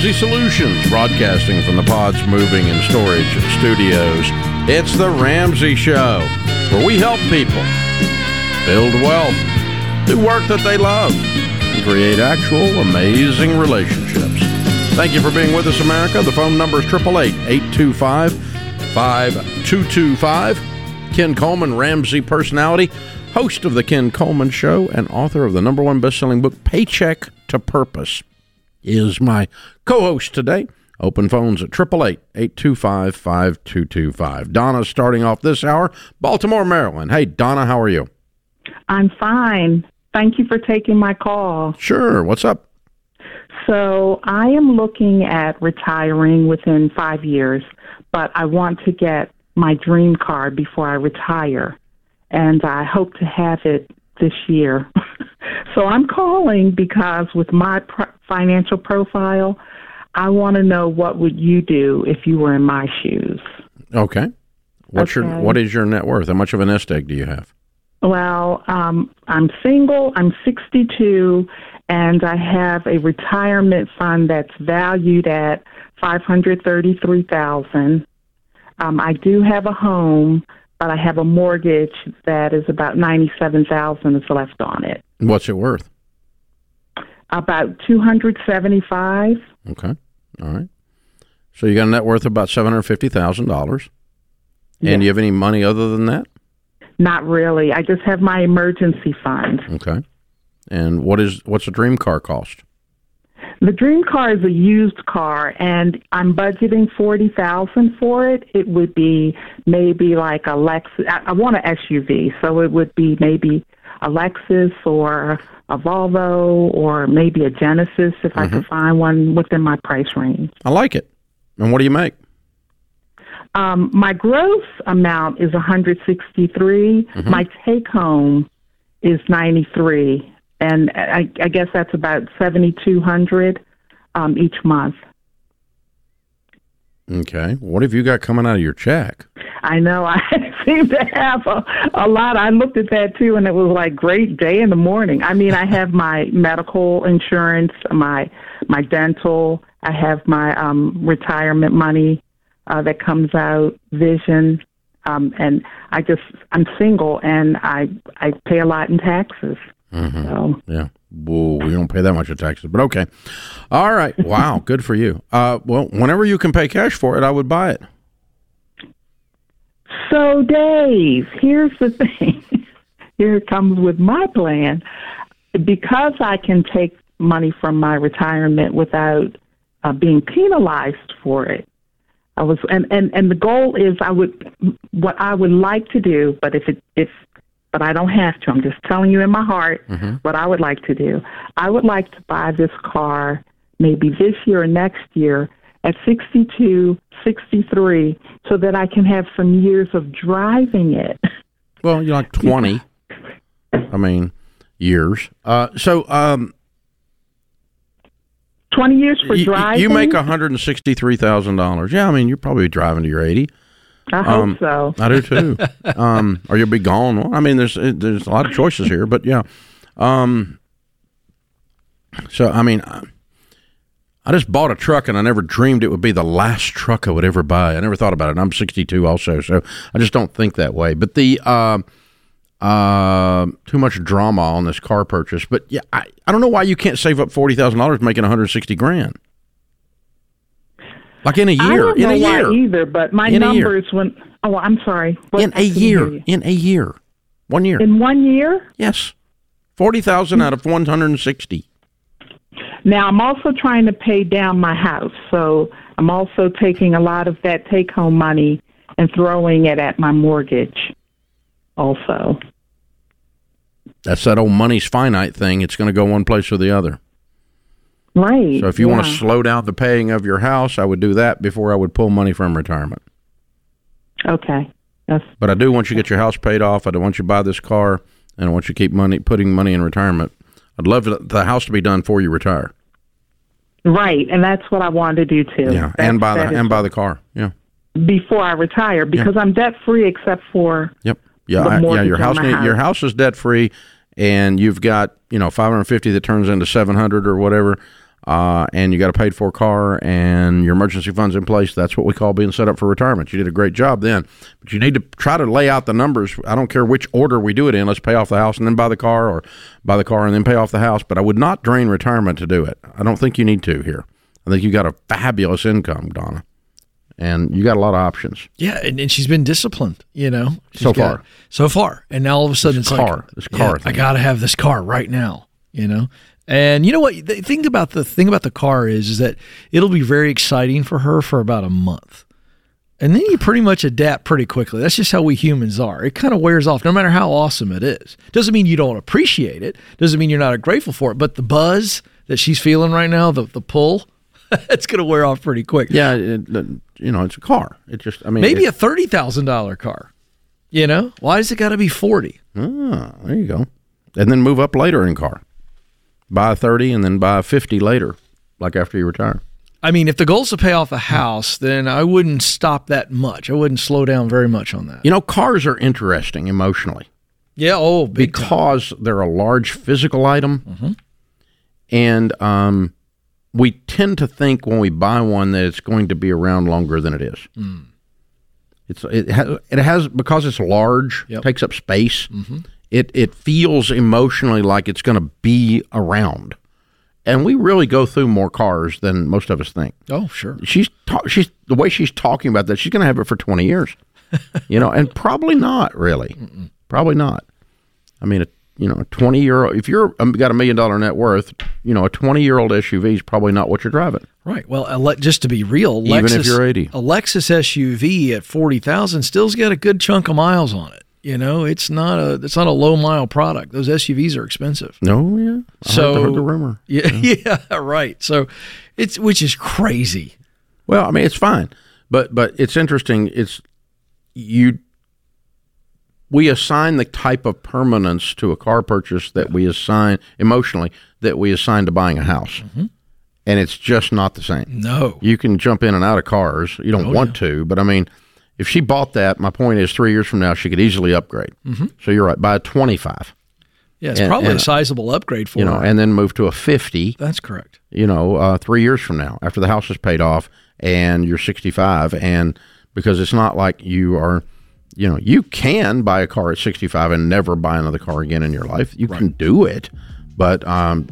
Ramsey Solutions, broadcasting from the Pods Moving and Storage Studios. It's the Ramsey Show, where we help people build wealth, do work that they love, and create actual amazing relationships. Thank you for being with us, America. The phone number is 888 825 5225. Ken Coleman, Ramsey personality, host of The Ken Coleman Show, and author of the number one best selling book, Paycheck to Purpose is my co-host today. Open phones at 888-825-5225. Donna starting off this hour, Baltimore, Maryland. Hey, Donna, how are you? I'm fine. Thank you for taking my call. Sure. What's up? So I am looking at retiring within five years, but I want to get my dream car before I retire. And I hope to have it this year. so I'm calling because with my financial profile, I want to know what would you do if you were in my shoes. Okay. What's okay. your what is your net worth? How much of a nest egg do you have? Well, um, I'm single. I'm 62, and I have a retirement fund that's valued at 533,000. Um, I do have a home, but I have a mortgage that is about 97,000 is left on it. What's it worth? About 275. Okay. All right. So you got a net worth of about $750,000. Yes. And do you have any money other than that? Not really. I just have my emergency fund. Okay. And what is what's a dream car cost? The dream car is a used car, and I'm budgeting forty thousand for it. It would be maybe like a Lexus. I, I want an SUV, so it would be maybe a Lexus or a Volvo or maybe a Genesis if mm-hmm. I could find one within my price range. I like it. And what do you make? Um, my gross amount is 163. Mm-hmm. My take home is 93, and I, I guess that's about 7,200 um, each month. Okay. What have you got coming out of your check? I know. I seem to have a, a lot. I looked at that too, and it was like great day in the morning. I mean, I have my medical insurance, my my dental. I have my um, retirement money uh, that comes out, vision, um, and I just I'm single, and I I pay a lot in taxes. Mm-hmm. So yeah. Whoa, we don't pay that much in taxes, but okay. All right. Wow. Good for you. Uh, well, whenever you can pay cash for it, I would buy it. So, Dave, here's the thing. Here it comes with my plan. Because I can take money from my retirement without uh, being penalized for it. I was, and, and, and the goal is I would, what I would like to do, but if it, if but I don't have to. I'm just telling you in my heart mm-hmm. what I would like to do. I would like to buy this car maybe this year or next year at 62, 63, so that I can have some years of driving it. Well, you're like 20. I mean, years. Uh, so, um, 20 years for driving? You make $163,000. Yeah, I mean, you're probably driving to your 80. I hope um, so. I do too. um, or you'll be gone. Well, I mean, there's there's a lot of choices here, but yeah. Um, so I mean, I just bought a truck, and I never dreamed it would be the last truck I would ever buy. I never thought about it. I'm 62 also, so I just don't think that way. But the uh, uh, too much drama on this car purchase. But yeah, I, I don't know why you can't save up forty thousand dollars making 160 grand. Like in a year. I don't in know a year. Why either, but my in numbers when oh I'm sorry. What, in a year. In a year. One year. In one year? Yes. Forty thousand out of one hundred and sixty. Now I'm also trying to pay down my house, so I'm also taking a lot of that take home money and throwing it at my mortgage also. That's that old money's finite thing. It's going to go one place or the other. Right. So if you yeah. want to slow down the paying of your house, I would do that before I would pull money from retirement. Okay. Yes. But I do want you to get your house paid off. I don't want you to buy this car, and I want you to keep money, putting money in retirement. I'd love the house to be done before you retire. Right, and that's what I wanted to do too. Yeah, that's, and by the and buy the car. Yeah. Before I retire, because yeah. I'm debt free except for. Yep. Yeah. I, yeah. Your house, house. Your house is debt free, and you've got you know 550 that turns into 700 or whatever uh, and you got a paid for car and your emergency funds in place, that's what we call being set up for retirement. You did a great job then, but you need to try to lay out the numbers. I don't care which order we do it in. Let's pay off the house and then buy the car, or buy the car and then pay off the house. But I would not drain retirement to do it. I don't think you need to here. I think you got a fabulous income, Donna and you got a lot of options. Yeah, and, and she's been disciplined, you know, so got- far. so far, and now all of a sudden This it's car, like, this car yeah, I got to have this car right now, you know. And you know what? The thing about the thing about the car is, is that it'll be very exciting for her for about a month, and then you pretty much adapt pretty quickly. That's just how we humans are. It kind of wears off, no matter how awesome it is. Doesn't mean you don't appreciate it. Doesn't mean you're not grateful for it. But the buzz that she's feeling right now, the the pull, it's going to wear off pretty quick. Yeah, it, you know, it's a car. It just, I mean, maybe a thirty thousand dollar car. You know, why does it got to be forty? ah, there you go, and then move up later in car. Buy a thirty and then buy a fifty later, like after you retire. I mean, if the goal's to pay off a house, then I wouldn't stop that much. I wouldn't slow down very much on that. You know, cars are interesting emotionally. Yeah. Oh, big time. because they're a large physical item, mm-hmm. and um, we tend to think when we buy one that it's going to be around longer than it is. Mm. It's it has it has because it's large, Yep. takes up space. Mm-hmm. It it feels emotionally like it's going to be around, and we really go through more cars than most of us think Oh, sure. she's ta- she's the way she's talking about that she's going to have it for 20 years you know and probably not really probably not i mean a you know a 20 year old if you're um, got a million dollar net worth you know a 20 year old suv is probably not what you're driving Right. Well, a le- just to be real, Even Lexus, if you're 80. a Lexus SUV at forty thousand still's got a good chunk of miles on it. You know, it's not a it's not a low mile product. Those SUVs are expensive. no yeah I So- heard, I heard the rumor Yeah, yeah, right. So it's which is crazy. well i mean it's fine but but it's interesting it's you we assign the type of permanence to a car purchase that we assign emotionally that we assign to buying a house mm-hmm. and it's just not the same No. you can jump in and out of cars. You don't oh, want to, but I mean, if she bought that, my point is, three years from now, she could easily upgrade. Mm-hmm. So you're right, buy a 25, Yeah, it's And- probably and- a sizable upgrade for you know, her. and then move to a 50. That's correct. You know, uh, three years from now, after the house is paid off and you're 65, and because it's not like you are. You know, you can buy a car at 65 and never buy another car again in your life. You can do it, but um,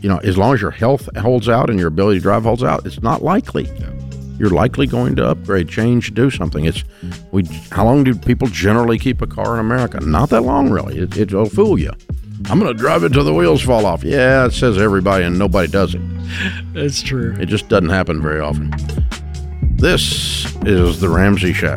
you know, as long as your health holds out and your ability to drive holds out, it's not likely. You're likely going to upgrade, change, do something. It's we. How long do people generally keep a car in America? Not that long, really. It, it'll fool you. I'm going to drive it till the wheels fall off. Yeah, it says everybody, and nobody does it. That's true. It just doesn't happen very often. This is the Ramsey Show.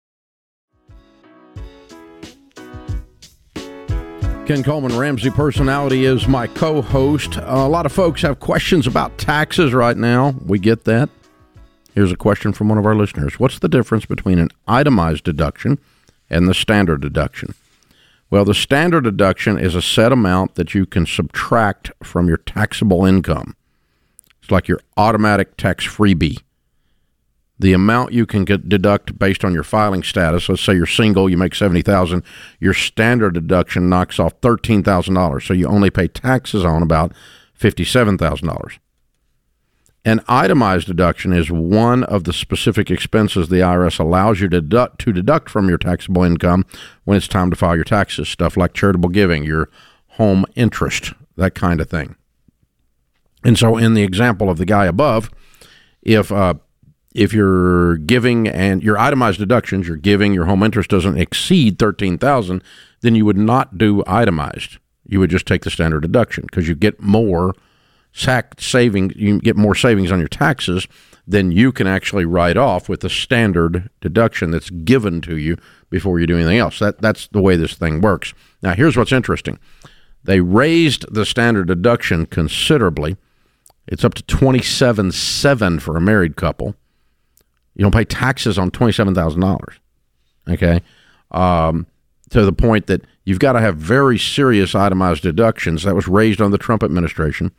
Ken Coleman, Ramsey Personality, is my co host. a lot of folks have questions about taxes right now. We get that. Here's a question from one of our listeners What's the difference between an itemized deduction and the standard deduction? Well, the standard deduction is a set amount that you can subtract from your taxable income. It's like your automatic tax freebie. The amount you can get deduct based on your filing status. Let's say you're single, you make seventy thousand. Your standard deduction knocks off thirteen thousand dollars, so you only pay taxes on about fifty-seven thousand dollars. An itemized deduction is one of the specific expenses the IRS allows you to deduct, to deduct from your taxable income when it's time to file your taxes. Stuff like charitable giving, your home interest, that kind of thing. And so, in the example of the guy above, if uh, if you're giving and your itemized deductions, your giving, your home interest doesn't exceed thirteen thousand, then you would not do itemized. You would just take the standard deduction because you get more sac savings. You get more savings on your taxes then you can actually write off with the standard deduction that's given to you before you do anything else. That that's the way this thing works. Now, here's what's interesting. They raised the standard deduction considerably. It's up to twenty seven seven for a married couple. You don't pay taxes on twenty seven thousand dollars. Okay, um, to the point that you've got to have very serious itemized deductions. That was raised on the Trump administration.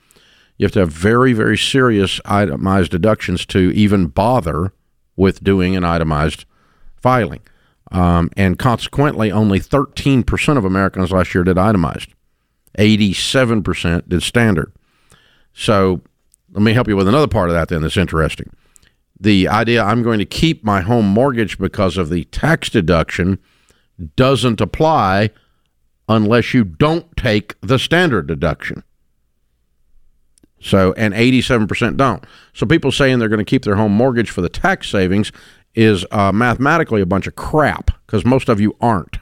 You have to have very very serious itemized deductions to even bother with doing an itemized filing. Um, and consequently, only 13% of Americans last year did itemized. 87% did standard. So let me help you with another part of that then that's interesting. The idea I'm going to keep my home mortgage because of the tax deduction doesn't apply unless you don't take the standard deduction. So, and 87% don't. So, people saying they're going to keep their home mortgage for the tax savings is uh, mathematically a bunch of crap because most of you aren't.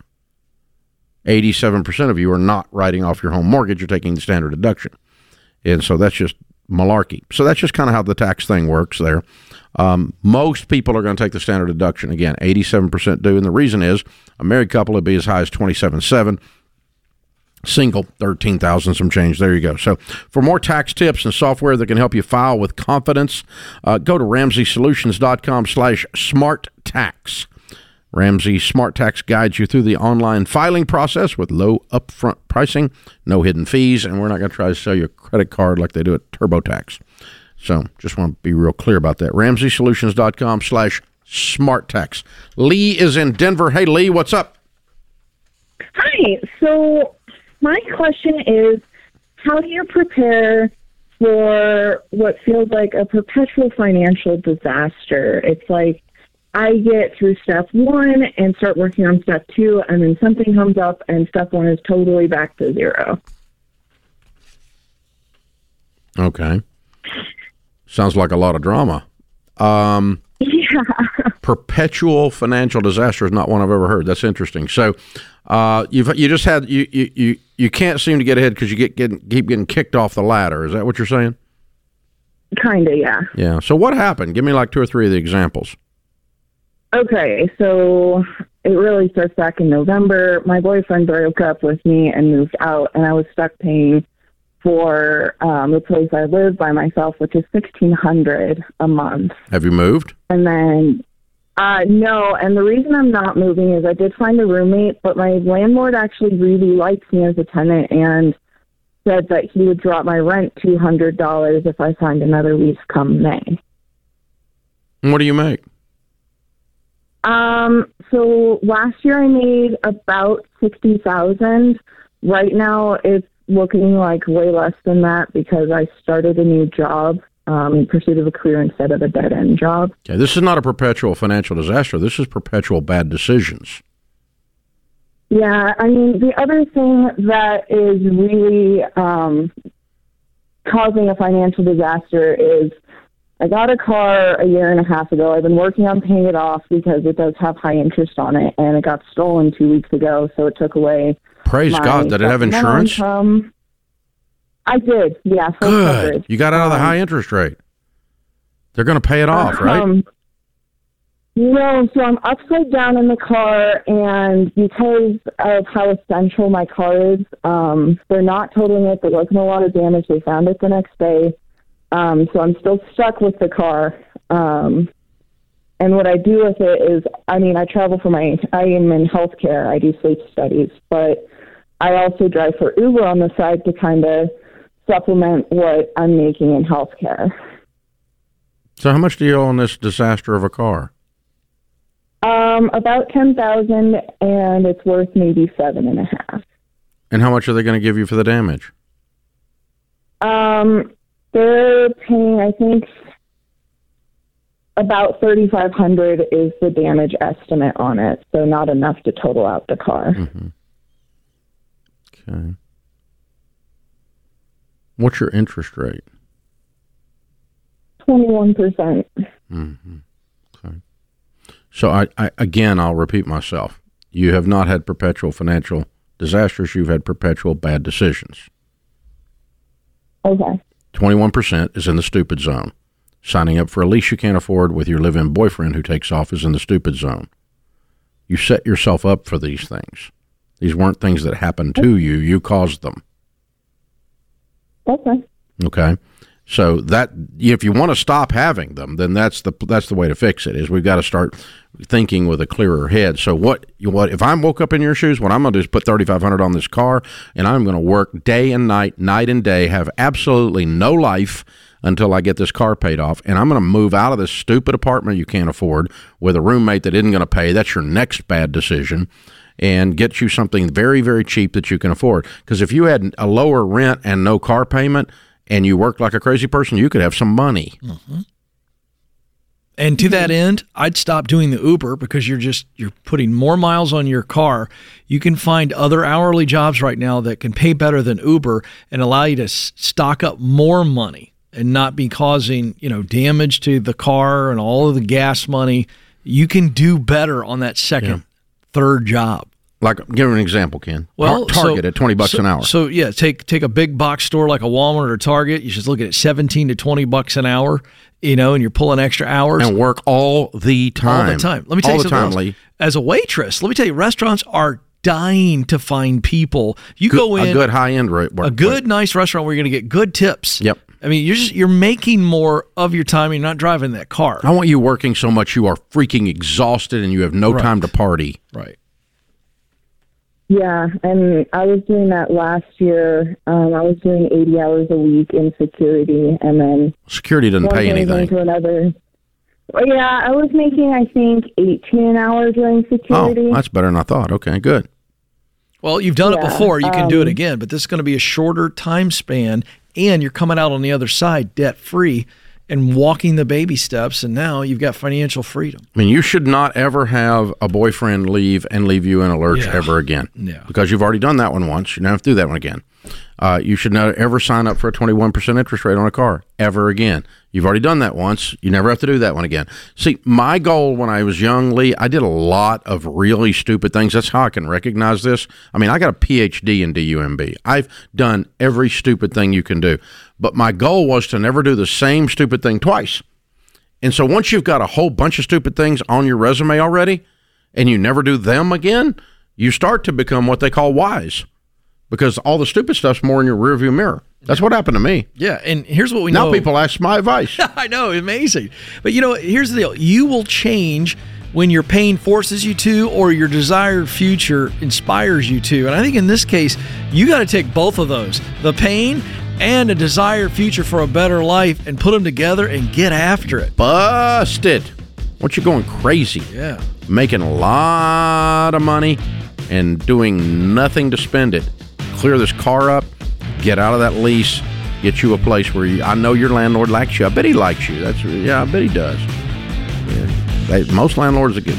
87% of you are not writing off your home mortgage, you're taking the standard deduction. And so that's just malarkey. So that's just kind of how the tax thing works there. Um, most people are going to take the standard deduction. Again, 87% do. And the reason is a married couple would be as high as 27.7 single 13,000 some change. There you go. So for more tax tips and software that can help you file with confidence, uh, go to ramseysolutions.com slash. Ramsey Smart Tax guides you through the online filing process with low upfront pricing, no hidden fees, and we're not going to try to sell you a credit card like they do at TurboTax. So just want to be real clear about that. RamseySolutions.com slash smart tax. Lee is in Denver. Hey, Lee, what's up? Hi. So my question is how do you prepare for what feels like a perpetual financial disaster? It's like I get through step one and start working on step two, and then something comes up, and step one is totally back to zero. Okay. Sounds like a lot of drama. Um, yeah. perpetual financial disaster is not one I've ever heard. That's interesting. So, uh, you've you just had you you you, you can't seem to get ahead because you get getting, keep getting kicked off the ladder. Is that what you're saying? Kind of, yeah. Yeah. So what happened? Give me like two or three of the examples. Okay, so it really starts back in November. My boyfriend broke up with me and moved out, and I was stuck paying for um, the place I live by myself, which is sixteen hundred a month. Have you moved? And then, uh, no. And the reason I'm not moving is I did find a roommate, but my landlord actually really likes me as a tenant and said that he would drop my rent two hundred dollars if I signed another lease come May. And what do you make? Um, so last year I made about sixty thousand. Right now it's looking like way less than that because I started a new job um, in pursuit of a career instead of a dead end job. Okay, this is not a perpetual financial disaster. This is perpetual bad decisions. Yeah, I mean the other thing that is really um, causing a financial disaster is I got a car a year and a half ago. I've been working on paying it off because it does have high interest on it, and it got stolen two weeks ago, so it took away. Praise God! Did it have insurance? Income. I did. Yeah. Good. Coverage. You got out of the Um, high interest rate. They're going to pay it off, right? Um, no, so I'm upside down in the car, and because of how essential my car is, um, they're not totaling it. There wasn't a lot of damage. They found it the next day. Um, so I'm still stuck with the car. Um, and what I do with it is, I mean, I travel for my, I am in healthcare. I do sleep studies, but I also drive for Uber on the side to kind of supplement what I'm making in healthcare. So, how much do you owe on this disaster of a car? Um, about ten thousand, and it's worth maybe seven and a half. And how much are they going to give you for the damage? Um, they're paying, I think, about thirty five hundred is the damage estimate on it, so not enough to total out the car. Okay. What's your interest rate? Twenty one percent. Mm-hmm. Okay. So, I, I again, I'll repeat myself. You have not had perpetual financial disasters. You've had perpetual bad decisions. Okay. 21% is in the stupid zone. Signing up for a lease you can't afford with your live in boyfriend who takes off is in the stupid zone. You set yourself up for these things. These weren't things that happened to you, you caused them. Okay. Okay. So that if you want to stop having them, then that's the that's the way to fix it. Is we've got to start thinking with a clearer head. So what what if I woke up in your shoes? What I'm going to do is put thirty five hundred on this car, and I'm going to work day and night, night and day, have absolutely no life until I get this car paid off, and I'm going to move out of this stupid apartment you can't afford with a roommate that isn't going to pay. That's your next bad decision. And get you something very, very cheap that you can afford. Because if you had a lower rent and no car payment, and you worked like a crazy person, you could have some money. Mm-hmm. And to that end, I'd stop doing the Uber because you're just you're putting more miles on your car. You can find other hourly jobs right now that can pay better than Uber and allow you to stock up more money and not be causing, you know, damage to the car and all of the gas money. You can do better on that second, third job. Like, give an example, Ken. Well, Tar- Target so- at twenty bucks so- an hour. So yeah, take take a big box store like a Walmart or Target. You should look at seventeen to twenty bucks an hour. You know, and you're pulling extra hours and work all the time. all the time. Let me tell all you the something time, else. Lee. As a waitress, let me tell you, restaurants are dying to find people. You Good- go in a good high end rate. a good, nice restaurant where you're going to get good tips. Yep. I mean, you're just you're making more of your time. You're not driving that car. I want you working so much you are freaking exhausted and you have no Right. time to party. Right. Yeah, and I was doing that last year. Um, I was doing 80 hours a week in security, and then Security doesn't one pay thing anything. to another. Yeah, I was making I think 18 an hour during Oh, security. that's better than I thought. Okay, good. Well, you've done it before. You can do it um, again, but this is going to be a shorter time span, and you're coming out on the other side debt free and walking the baby steps. And now you've got financial freedom. I mean, you should not ever have a boyfriend leave and leave you in a lurch Yeah. ever again. Yeah. Because you've already done that one once. You don't have to do that one again. Uh, you should not ever sign up for a 21% interest rate on a car ever again. You've already done that once. You never have to do that one again. See, my goal when I was young, Lee, I did a lot of really stupid things. That's how I can recognize this. I mean, I got a PhD in DUMB. I've done every stupid thing you can do. But my goal was to never do the same stupid thing twice. And so once you've got a whole bunch of stupid things on your resume already and you never do them again, you start to become what they call wise because all the stupid stuff's more in your rearview mirror. That's what happened to me. Yeah. And here's what we Now know. people ask my advice. I know, amazing. But you know, here's the deal: you will change when your pain forces you to, or your desired future inspires you to. And I think in this case, you got to take both of those: the pain and a desired future for a better life, and put them together and get after it. Busted. What you going crazy? Yeah. Making a lot of money and doing nothing to spend it. Clear this car up, get out of that lease, get you a place where you, I know your landlord likes you. I bet he likes you. That's yeah, I bet he does. Yeah. They, most landlords are good.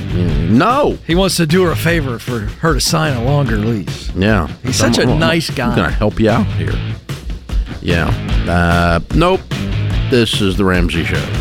No. He wants to do her a favor for her to sign a longer lease. Yeah. He's such a nice I'm guy. going to help you out here. Yeah. Uh, nope. This is the Ramsey Show.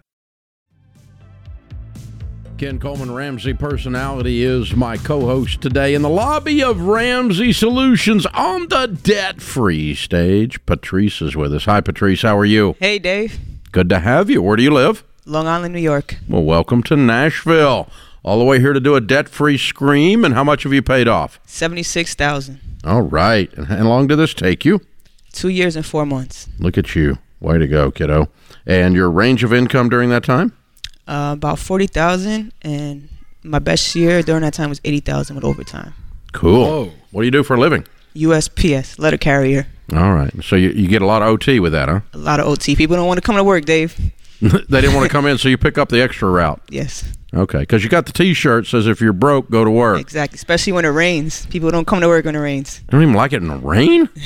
Ken Coleman Ramsey personality is my co-host today in the lobby of Ramsey Solutions on the debt-free stage. Patrice is with us. Hi, Patrice. How are you? Hey, Dave. Good to have you. Where do you live? Long Island, New York. Well, welcome to Nashville. All the way here to do a debt-free scream. And how much have you paid off? Seventy-six thousand. All right. And how long did this take you? Two years and four months. Look at you. Way to go, kiddo. And your range of income during that time? Uh, about forty thousand, and my best year during that time was eighty thousand with overtime. Cool. Whoa. What do you do for a living? USPS letter carrier. All right. So you, you get a lot of OT with that, huh? A lot of OT. People don't want to come to work, Dave. they didn't want to come in, so you pick up the extra route. Yes, Okay. Because you got the T-shirt says if you're broke, go to work. exactly. Especially when it rains. People don't come to work when it rains. I don't even like it in the rain.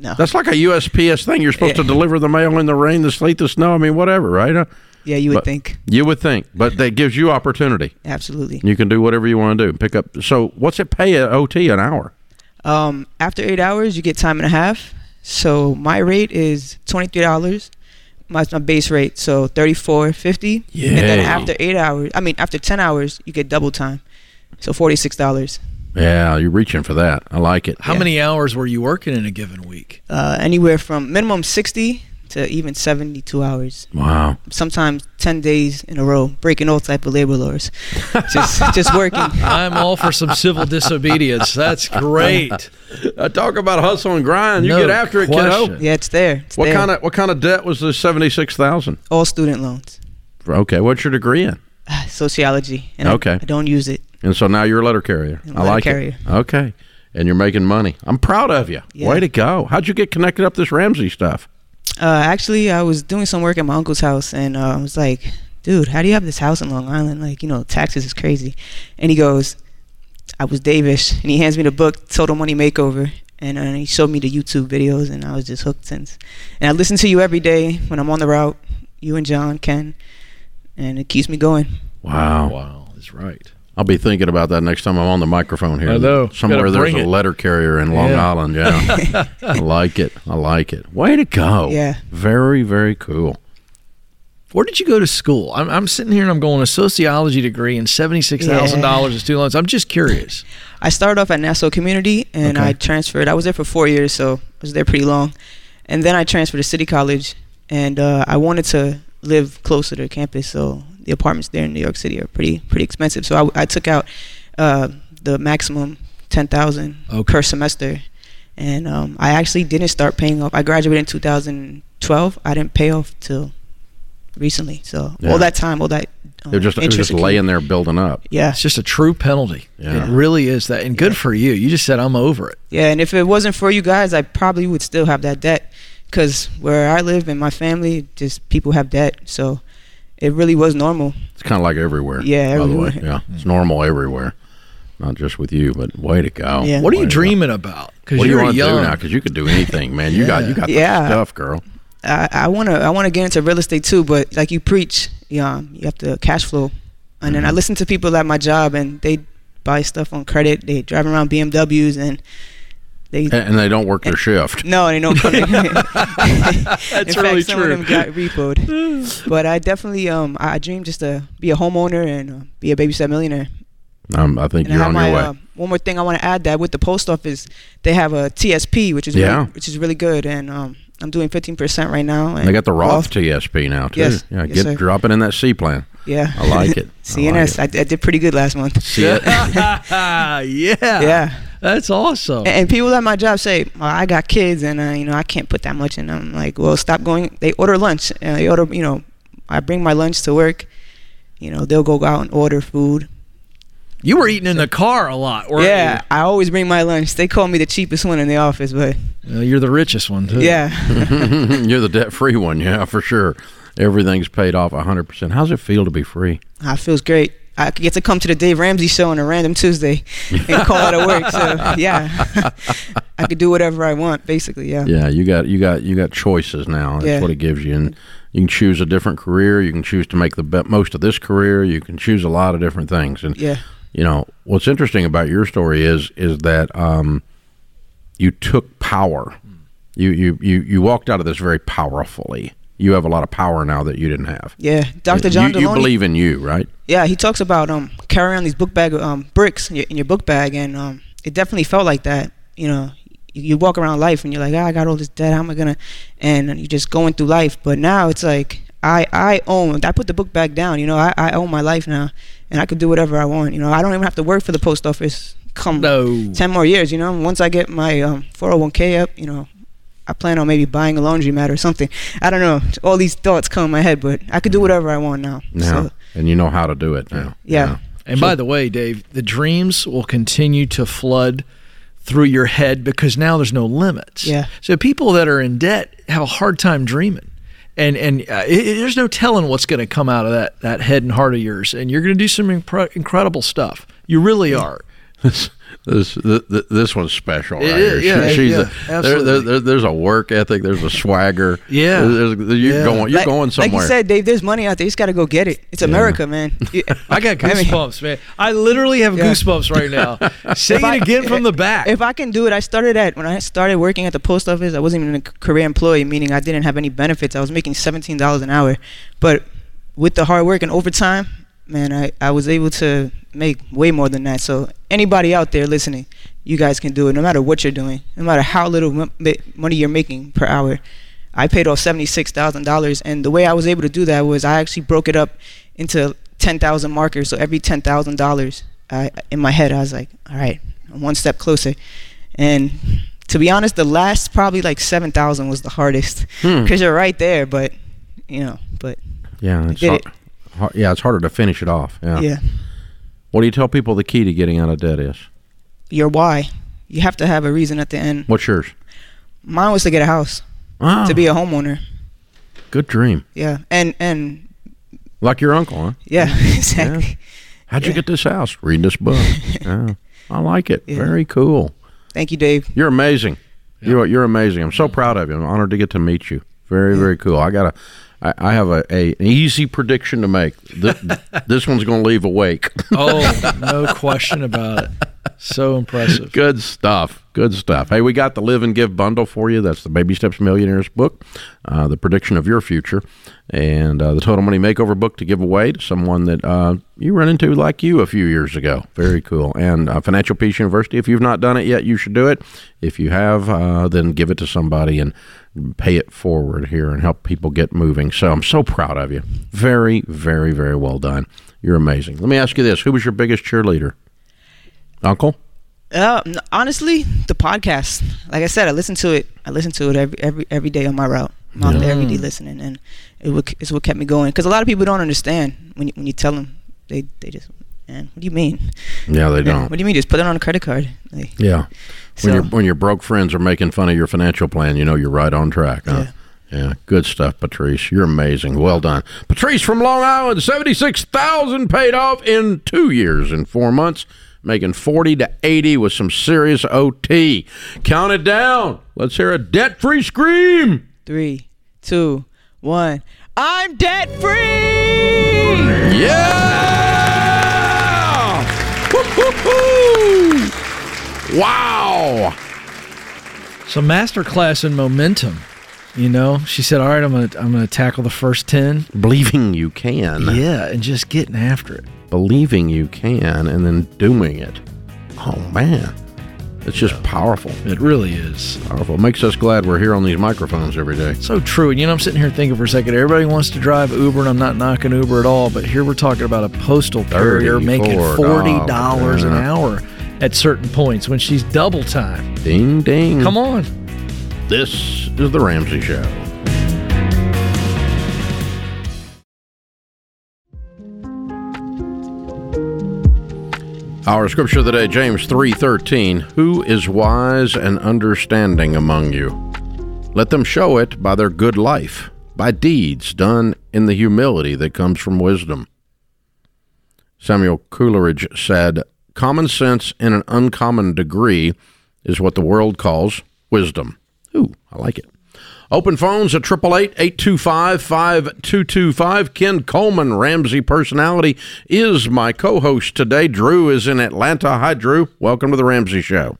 No. That's like a USPS thing. You're supposed to deliver the mail in the rain, the sleet, the snow. I mean, whatever, right? Yeah, you would But- think. You would think, but that gives you opportunity. Absolutely. You can do whatever you want to do. Pick up. So, what's it pay at OT an hour? Um, after eight hours, you get time and a half. So my rate is twenty three dollars. My, my base rate, so thirty four fifty. Yeah. And then after eight hours, I mean after ten hours, you get double time. So forty six dollars. Yeah, you're reaching for that. I like it. How Yeah. many hours were you working in a given week? Uh, anywhere from minimum sixty to even seventy two hours. Wow. Sometimes ten days in a row, breaking all type of labor laws. just just working. I'm all for some civil disobedience. That's great. Uh, talk about hustle and grind. You No get after it, kiddo. Yeah, it's there. It's What there. kind of what kind of debt was the seventy six thousand? all student loans? Okay, what's your degree in? Sociology. And Okay. I, don't use it. And so now you're a letter carrier. I'm a I like carrier. it. Okay, and you're making money. I'm proud of you. Yeah. Way to go. How'd you get connected up this Ramsey stuff? Uh, actually, I was doing some work at my uncle's house, and uh, I was like, "Dude, how do you have this house in Long Island? Like, you know, taxes is crazy." And he goes, "I was Davish," and he hands me the book Total Money Makeover, and uh, he showed me the YouTube videos, and I was just hooked since. And I listen to you every day when I'm on the route, you and John, Ken, and it keeps me going. Wow. Wow, that's right. I'll be thinking about that next time I'm on the microphone here. I know. Somewhere there's a it. letter carrier in Long Yeah. Island. Yeah. I like it. I like it. Way to go. Yeah. Very, very cool. Where did you go to school? I'm, I'm sitting here and I'm going a sociology degree and seventy six thousand dollars in student loans. I'm just curious. I started off at Nassau Community and Okay. I transferred. I was there for four years, so I was there pretty long. And then I transferred to City College, and uh, I wanted to live closer to campus. So the apartments there in New York City are pretty pretty expensive. So I, I took out uh, the maximum ten thousand Okay. per semester, and um, I actually didn't start paying off. I graduated in 2012. I didn't pay off till recently. So Yeah. all that time, all that um, They're just, interest just laying there building up. Yeah, It's just a true penalty. Yeah. It really is that, and good for you. You just said I'm over it. Yeah, and if it wasn't for you guys, I probably would still have that debt. Because where I live and my family, just people have debt. So it really was normal. It's kind of like everywhere. Yeah, By the way. Yeah. It's mm. normal everywhere. Not just with you, but way to go. Yeah. What are you to go. dreaming about? Because What do you you're want to do young. now? Because you could do anything, man. You got you got Yeah. the stuff, girl. I, I wanna I wanna get into real estate too, but like you preach, yeah, you have to cash flow. And then I mm-hmm. listen to people at my job, and they buy stuff on credit. They drive around BMWs, and they And, and they don't work their shift. no, they don't. Come in. That's in really fact, some of them got repoed. but I definitely um I dream just to be a homeowner and uh, be a babysat millionaire. Um, I think And you're on my your way. uh, one more thing I want to add that with the post office, they have a TSP, which is Yeah. really, which is really good, and um, I'm doing 15% right now. And they got the Roth TSP now too. Yes. Yeah, Yes, get sir. dropping in that C plan. Yeah, I like it. I CNS, like I, I did pretty good last month. Yeah. Yeah, That's awesome. and, and people at my job say, well, I got kids, and uh, you know I can't put that much in. I'm like, well, stop going. They order lunch, and they order, you know, I bring my lunch to work. You know, they'll go out and order food. You were eating in the car a lot, weren't yeah, I always bring my lunch. They call me the cheapest one in the office, but you? Uh, you're the richest one, too. yeah. You're the debt free one, yeah, for sure. Everything's paid off 100%. How's it feel to be free? Ah, it feels great. I could get to come to the Dave Ramsey show on a random Tuesday and call out of work. So yeah, I could do whatever I want, basically. Yeah. Yeah, you got you got you got choices now. That's Yeah. what it gives you, and you can choose a different career. You can choose to make the be- most of this career. You can choose a lot of different things. And Yeah. you know what's interesting about your story is is that um, you took power. You you you you walked out of this very powerfully. You have a lot of power now that you didn't have. Yeah. Dr. John you, you Delony. believe in you, right? yeah, he talks about um carrying on these book bag um bricks in your, in your book bag, and um it definitely felt like that. You know, you, you walk around life and you're like, ah, I got all this debt. How am I gonna? And you're just going through life. But now it's like I I own. I put the book bag down. You know, I I own my life now, and I could do whatever I want. You know, I don't even have to work for the post office. Come No. 10 more years, you know. Once I get my um, 401k up, you know, I plan on maybe buying a laundromat or something. I don't know. All these thoughts come in my head, but I could do whatever I want now. Now, So, and you know how to do it now. yeah. And by the way, Dave, the dreams will continue to flood through your head because now there's no limits. Yeah. So people that are in debt have a hard time dreaming. And and uh, it, it- there's no telling what's going to come out of that that head and heart of yours, and you're going to do some impre- incredible stuff. You really are. This this th- this one's special. It right is, here. yeah, She- she's yeah, a, there, there, there- there's a work ethic. There's a swagger. Yeah. There's- there's- you're Yeah. going. You're like, going somewhere. Like you said, Dave, there's money out there. You just got to go get it. It's America, man. I got I mean- goosebumps, man. I literally have Yeah. goosebumps right now. Say If I- it again from the back. If I can do it, I started at when I started working at the post office. I wasn't even a career employee, meaning I didn't have any benefits. I was making seventeen dollars an hour, but with the hard work and overtime, man, I I was able to make way more than that. So anybody out there listening, you guys can do it, no matter what you're doing, no matter how little mo- money you're making per hour. I paid off seventy six thousand dollars, and the way I was able to do that was I actually broke it up into ten thousand markers. So every ten thousand dollars, I in my head I was like, all right, I'm one step closer. And to be honest, the last probably like seven thousand was the hardest Hmm. because you're right there. But you know, but Yeah, it's hard, it. Hard- yeah, it's harder to finish it off. Yeah. yeah, What do you tell people the key to getting out of debt is? your why. You have to have a reason at the end. What's yours? Mine was to get a house, Ah, to be a homeowner. good dream. Yeah, and and Like your uncle, huh? yeah, exactly. How'd you get this house? Reading this book. yeah, I like it. Yeah. Very cool. Thank you, Dave. You're amazing. You're you're amazing. I'm so proud of you. I'm honored to get to meet you. Very very cool. I got a. I I have a, a an easy prediction to make. This, this one's going to leave awake. oh, no question about it. So impressive. Good stuff. Good stuff. Hey, we got the Live and Give bundle for you. That's the Baby Steps Millionaires book, uh, the prediction of your future, and uh, the Total Money Makeover book to give away to someone that uh, you run into like you a few years ago. Very cool. And uh, Financial Peace University. If you've not done it yet, you should do it. If you have, uh, then give it to somebody and pay it forward here and help people get moving. So I'm so proud of you. Very, very, very well done. You're amazing. Let me ask you this: Who was your biggest cheerleader? Uncle. Uh, honestly, the podcast. Like I said, I listen to it. I listen to it every every every day on my route. I'm out there every day listening, and it would, it's what kept me going. Because a lot of people don't understand when you, when you tell them. They they just, man, what do you mean? Yeah, they don't. What do you mean? Just put it on a credit card. Like, Yeah. So- When your when your broke friends are making fun of your financial plan, you know you're right on track. Huh? Yeah. Good stuff, Patrice. You're amazing. Well done, Patrice from Long Island. Seventy six thousand paid off in two years and four months, making forty to eighty with some serious OT. Count it down. Let's hear a debt free scream. Three, two, one. I'm debt free. Yeah! Wow! So masterclass in momentum. You know, she said, "All right, I'm gonna I'm gonna tackle the first ten. Believing you can. Yeah, and just getting after it. believing you can and then doing it. Oh man, it's just powerful. It really is Powerful. It makes us glad we're here on these microphones every day. so true. And you know, I'm sitting here thinking for a second. Everybody wants to drive Uber, and I'm not knocking Uber at all. But here we're talking about a postal carrier making $34, forty dollars an hour at certain points when she's double time. Ding ding. Come on. This is the Ramsey Show. Our scripture of the day, James 3:13, who is wise and understanding among you? Let them show it by their good life, by deeds done in the humility that comes from wisdom. Samuel Coleridge said, Common sense in an uncommon degree is what the world calls wisdom. Ooh, I like it. Open phones at 888-825-5225. Ken Coleman, Ramsey personality, is my co-host today. Drew is in Atlanta. Hi, Drew. Welcome to the Ramsey Show.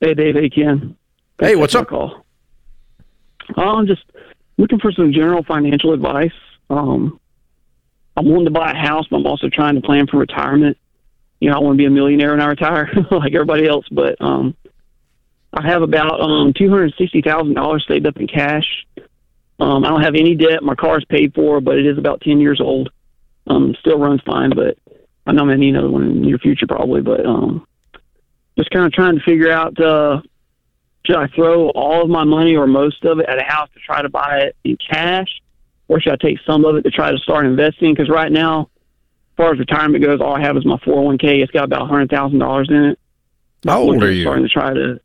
Hey, Dave. Hey, Ken. Hey, what's up? Call. Uh, I'm just looking for some general financial advice. Um, I'm wanting to buy a house, but I'm also trying to plan for retirement. You know, I want to be a millionaire when I retire, like everybody else. But um, I have about um two hundred sixty thousand dollars saved up in cash. Um, I don't have any debt. My car is paid for, but it is about ten years old. Um, still runs fine, but I know I'm gonna need another one in the near future probably. But um, just kind of trying to figure out uh, should I throw all of my money or most of it at a house to try to buy it in cash, or should I take some of it to try to start investing? Because right now, as far as retirement goes, all I have is my 401k. It's got about $100,000 in it. How old are you? Starting to try to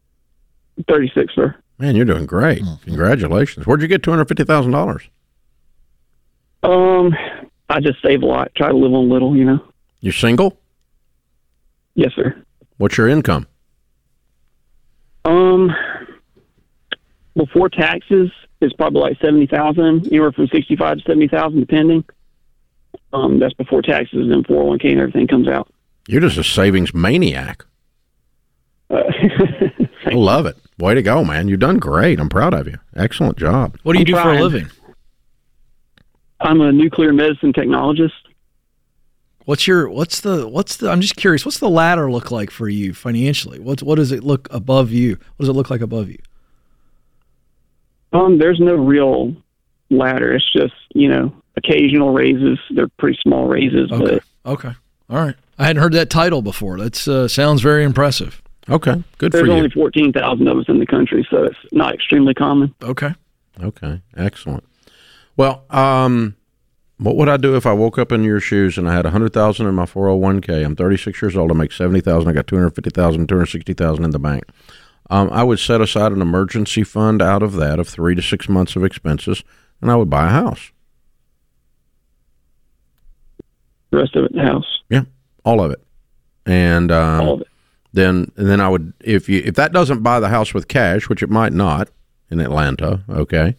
36, sir. Man, you're doing great. Congratulations. Where'd you get two hundred fifty thousand dollars? Um, I just save a lot. Try to live on little, you know. You're single? Yes, sir. What's your income? Um, before taxes, it's probably like seventy thousand, anywhere from sixty-five to seventy thousand, depending. Um, that's before taxes and four hundred one k and everything comes out. You're just a savings maniac. Uh, I love it. Way to go, man. You've done great. I'm proud of you. Excellent job. What do you I'm do for a living? I'm a nuclear medicine technologist. What's your what's the what's the I'm just curious, what's the ladder look like for you financially? What's what does it look above you? What does it look like above you? Um, there's no real ladder. It's just you know occasional raises. They're pretty small raises, Okay. but Okay. All right. I hadn't heard that title before. That's uh, sounds very impressive. Okay. Good for you. there's only fourteen thousand of us in the country, so it's not extremely common. Okay. Okay, excellent. Well, um, what would I do if I woke up in your shoes and I had a hundred thousand in my four hundred one k? I'm 36 years old. I make seventy thousand. I got 250,000, 260,000 in the bank. Um, I would set aside an emergency fund out of that of three to six months of expenses, and I would buy a house. The rest of it the house, Yeah, all of it. And um, all of it. Then then I would if you if that doesn't buy the house with cash, which it might not in Atlanta, okay,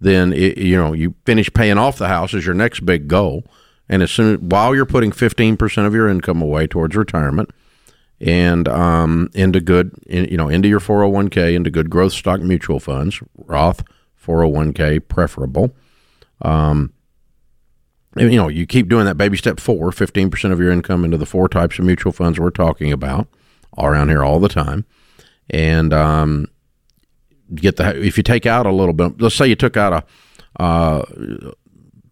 then it, you know you finish paying off the house is your next big goal, and as soon while you're putting fifteen percent of your income away towards retirement and um, into good in, you know into your four hundred one k into good growth stock mutual funds, Roth four hundred one k preferable. Um, you know, you keep doing that baby step four, 15% of your income into the four types of mutual funds we're talking about around here all the time. And um, get the, if you take out a little bit, let's say you took out a, uh,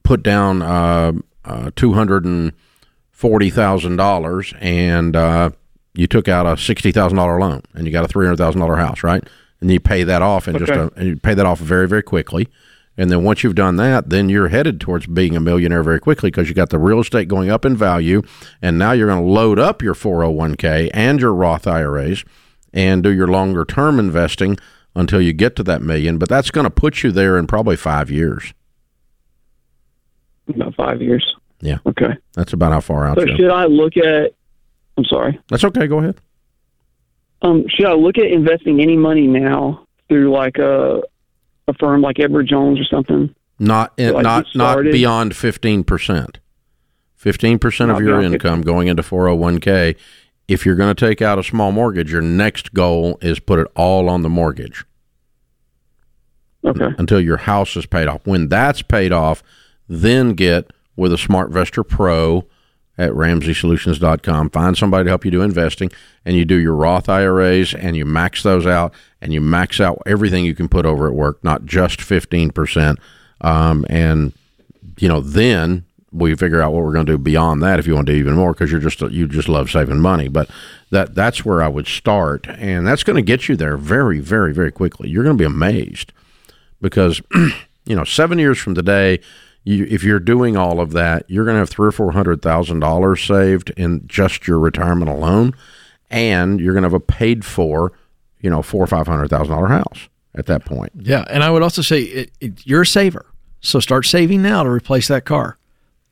put down uh, uh, $240,000 and uh, you took out a $60,000 loan and you got a $300,000 house, right? And you pay that off and just a, and you pay that off very, very quickly. And then once you've done that, then you're headed towards being a millionaire very quickly because you got the real estate going up in value. And now you're going to load up your 401k and your Roth IRAs and do your longer term investing until you get to that million. But that's going to put you there in probably five years. About five years. Yeah. Okay. That's about how far out So should I look at? I'm sorry. That's okay. Go ahead. Um, should I look at investing any money now through like a a firm like Edward Jones or something? Not So I not not beyond fifteen percent. Fifteen percent of your income going into four hundred one k. If you're going to take out a small mortgage, your next goal is put it all on the mortgage Okay. until your house is paid off. When that's paid off, then get with a smart SmartVestor Pro at RamseySolutions.com. Find somebody to help you do investing, and you do your Roth IRAs, and you max those out, and you max out everything you can put over at work, not just fifteen percent. Um, and you know, then we figure out what we're going to do beyond that if you want to do even more because you're just you just love saving money. But that that's where I would start, and that's going to get you there very, very, very quickly. You're going to be amazed because you know seven years from today you, if you're doing all of that you're going to have three or four hundred thousand dollars saved in just your retirement alone and you're going to have a paid for you know four or five hundred thousand dollar house at that point Yeah, and I would also say it, it, you're a saver, so start saving now to replace that car.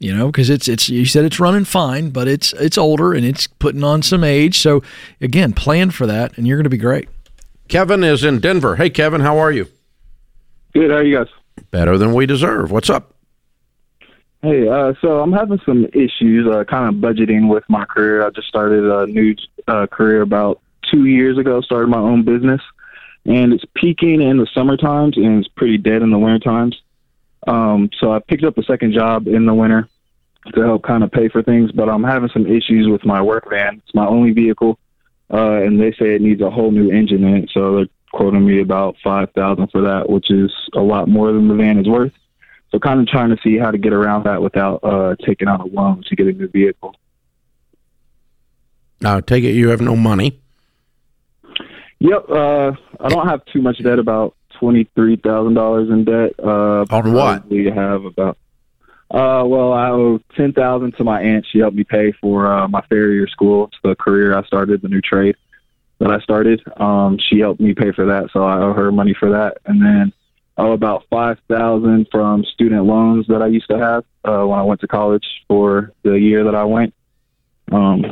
You know, because it's it's you said it's running fine, but it's it's older and it's putting on some age. So again, plan for that, and you're going to be great. kevin is in denver hey kevin how are you Good. How are you guys? better than we deserve what's up Hey, uh, so I'm having some issues, uh, kind of budgeting with my career. I just started a new uh, career about two years ago. Started my own business, and it's peaking in the summer times and it's pretty dead in the winter times. Um, so I picked up a second job in the winter to help kind of pay for things, but I'm having some issues with my work van. It's my only vehicle, uh, and they say it needs a whole new engine in it. So they're quoting me about five thousand for that, which is a lot more than the van is worth. So kind of trying to see how to get around that without uh, taking out a loan to get a new vehicle. now take it you have no money Yep. Uh, I don't have too much debt. About twenty three thousand dollars in debt. Uh, On what? We have about. Uh, well, I owe ten thousand to my aunt. She helped me pay for uh, my farrier school. It's the career I started, the new trade that I started. Um, she helped me pay for that, so I owe her money for that. And then owe about five thousand from student loans that I used to have uh, when I went to college for the year that I went. Um,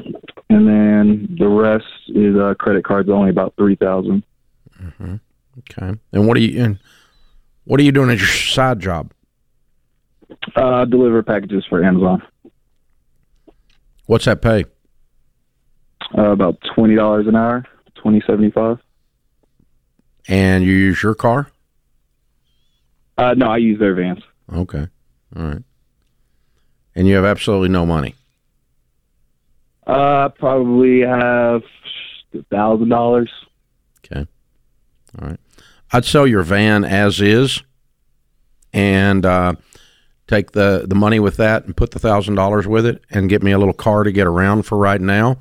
and then the rest is uh, credit cards, only about three thousand. Okay. And what are you and what are you doing as your side job? Uh, deliver packages for Amazon. What's that pay? Uh, about twenty dollars an hour, twenty seventy five. And you use your car? Uh, no, I use their vans. Okay. All right. And you have absolutely no money. Uh, probably have thousand dollars. Okay. All right. I'd sell your van as is and uh, take the, the money with that and put the thousand dollars with it and get me a little car to get around for right now.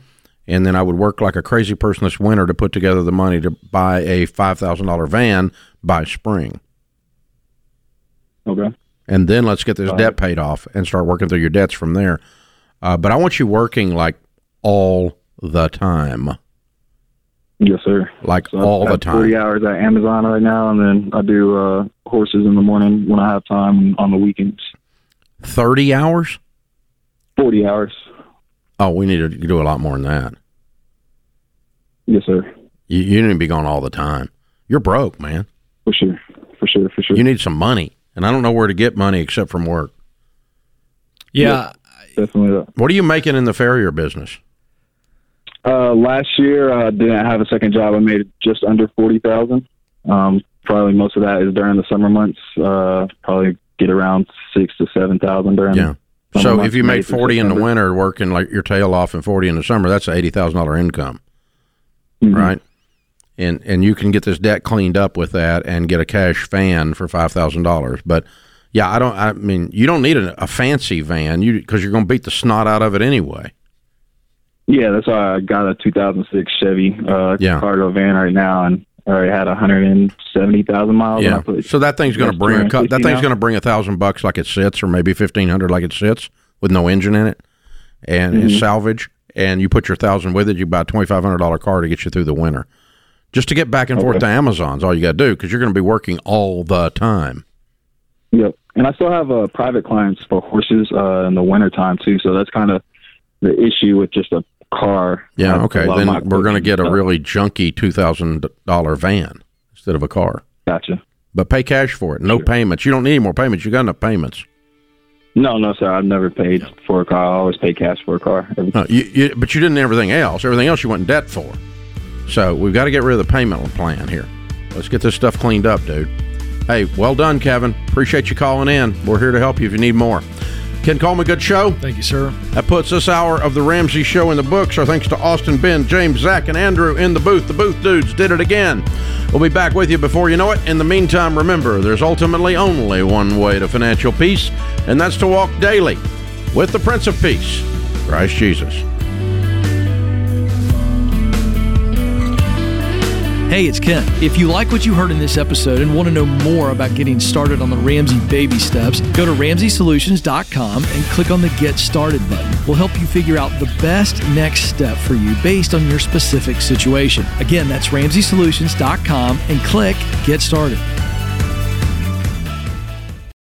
And then I would work like a crazy person this winter to put together the money to buy a five thousand dollar van by spring. Okay. And then let's get this debt paid off and start working through your debts from there. Uh, but I want you working like all the time, Yes, sir. like So I all the time. Forty hours at Amazon right now, and then I do uh, horses in the morning when I have time on the weekends. 30 hours? Forty hours. Oh, we need to do a lot more than that. Yes, sir. You, you need to be gone all the time. You're broke, man. For sure. For sure. For sure. You need some money. And I don't know where to get money except from work. Yeah, Definitely. That. What are you making in the farrier business? Uh, last year, I didn't have a second job. I made just under forty thousand. Um, probably most of that is during the summer months. Uh, probably get around six to seven thousand during. Yeah. So months, if you May made through 40 in the winter working like your tail off and 40 in the summer, that's an $80,000 income, Mhm. right? And and you can get this debt cleaned up with that and get a cash van for $5,000. But yeah, I don't I mean, you don't need a, a fancy van you cuz you're going to beat the snot out of it anyway. Yeah, that's why I got a 2006 Chevy uh, Yeah. cargo van right now, and I already had 170,000 miles. Yeah. So that thing's going to bring a that thing's going to bring a thousand bucks like it sits, or maybe fifteen hundred like it sits with no engine in it, and Mm-hmm. it's salvage. And you put your thousand with it, you buy a twenty five hundred dollar car to get you through the winter, just to get back and forth to Amazon's all you got to do because you're going to be working all the time. Yep. And I still have uh, private clients for horses uh, in the wintertime too. So that's kind of the issue with just a car. Yeah, Uh, okay. a lot of Then we're going to get a really junky two thousand dollar van instead of a car, gotcha. but pay cash for it. No Sure. payments. You don't need any more payments. You got enough payments. No, no, sir. I've never paid for a car. I always pay cash for a car. No, you, you, but you didn't everything else. Everything else you went in debt for. So we've got to get rid of the payment plan here. Let's get this stuff cleaned up, dude. Hey, well done, Kevin. Appreciate you calling in. We're here to help you if you need more. Ken Coleman, good show. thank you, sir. That puts this hour of the Ramsey Show in the books. Our thanks to Austin, Ben, James, Zach, and Andrew in the booth. The booth dudes did it again. We'll be back with you before you know it. In the meantime, remember there's ultimately only one way to financial peace, and that's to walk daily with the Prince of Peace, Christ Jesus. Hey, it's Ken. If you like what you heard in this episode and want to know more about getting started on the Ramsey baby steps, go to ramseysolutions.com and click on the Get Started button. We'll help you figure out the best next step for you based on your specific situation. Again, that's ramseysolutions.com and click Get Started.